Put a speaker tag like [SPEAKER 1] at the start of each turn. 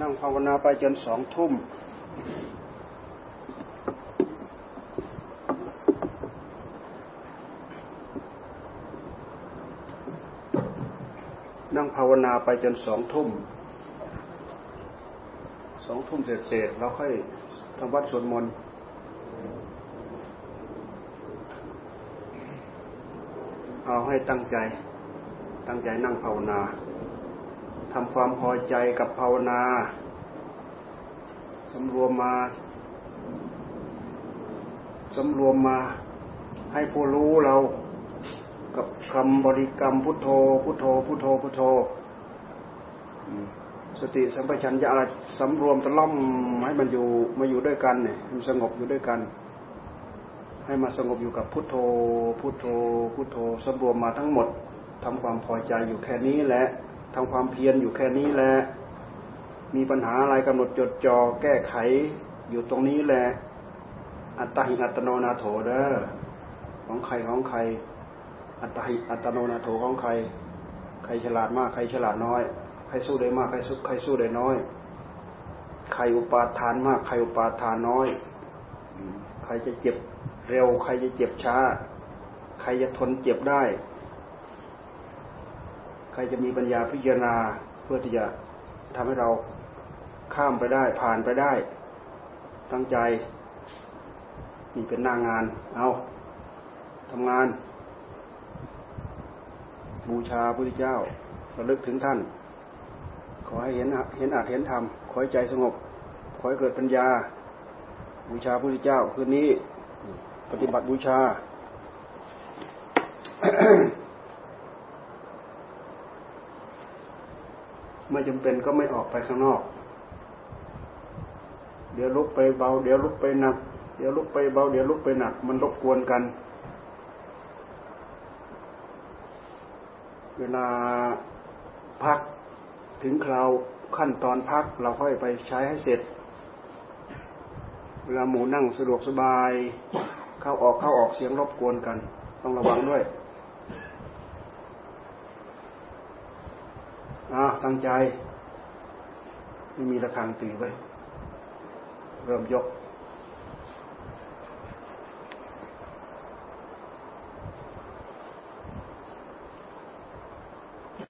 [SPEAKER 1] นั่งภาวนาไปจนสองทุ่ม นั่งภาวนาไปจนสองทุ่ม สองทุ่มเสร็จๆเราค่อยทำวัดสวดมนต์เอาให้ตั้งใจ ตั้งใจนั่งภาวนา ทำความพอใจกับภาวนาสำรวมมาสำรวมมาให้ผู้รู้เรากับคำบริกรรมพุทโธ พุทโธ พุทโธ พุทโธ สติสัมปชัญญะอะไรสำรวมตะล่อมให้มันอยู่มาอยู่ด้วยกันเนี่ยมันสงบอยู่ด้วยกัน ให้มาสงบอยู่กับพุทโธ พุทโธ พุทโธสำรวมมาทั้งหมดทำความพอใจอยู่แค่นี้แหละ ทำความเพียรอยู่แค่นี้แหละ มีปัญหาอะไรกำหนดจดจอ่อแก้ไขอยู่ตรงนี้แหละ อัตตหิอัตโนนาโถเด้อของใครของใคร อัตตหิอัตโนนาโถของใคร ใครฉลาดมากใครฉลาดน้อย ใครสู้ได้มากใครสู้ใครสู้ได้น้อย ใครอุปาทานมาก ใครอุปาทานน้อย ใครจะเจ็บเร็ว ใครจะเจ็บช้า ใครจะทนเจ็บได้ ใครจะมีปัญญาพิจารณาเพื่อที่จะทำให้เราข้ามไปได้ผ่านไปได้ ตั้งใจนี่เป็นหน้างาน เอาทำงาน บูชาพระพุทธเจ้าระลึกถึงท่าน ขอให้เห็นเห็นอาจเห็นธรรมขอให้ใจสงบ ขอให้เกิดปัญญา บูชาพระพุทธเจ้าคืนนี้ ปฏิบัติบูชา ไม่จำเป็นก็ไม่ออกไปข้างนอก เดี๋ยวลุกไปเบา เดี๋ยวลุกไปหนัก เดี๋ยวลุกไปเบา เดี๋ยวลุกไปหนัก มันรบกวนกัน เวลาพักถึงคราวขั้นตอนพักเราค่อยไปใช้ให้เสร็จ เวลาหมูนั่งสะดวกสบาย เข้าออกเข้าออกเสียงรบกวนกัน ต้องระวังด้วยอ่า ตั้งใจ ไม่มีระฆังตีไว้ เริ่มยก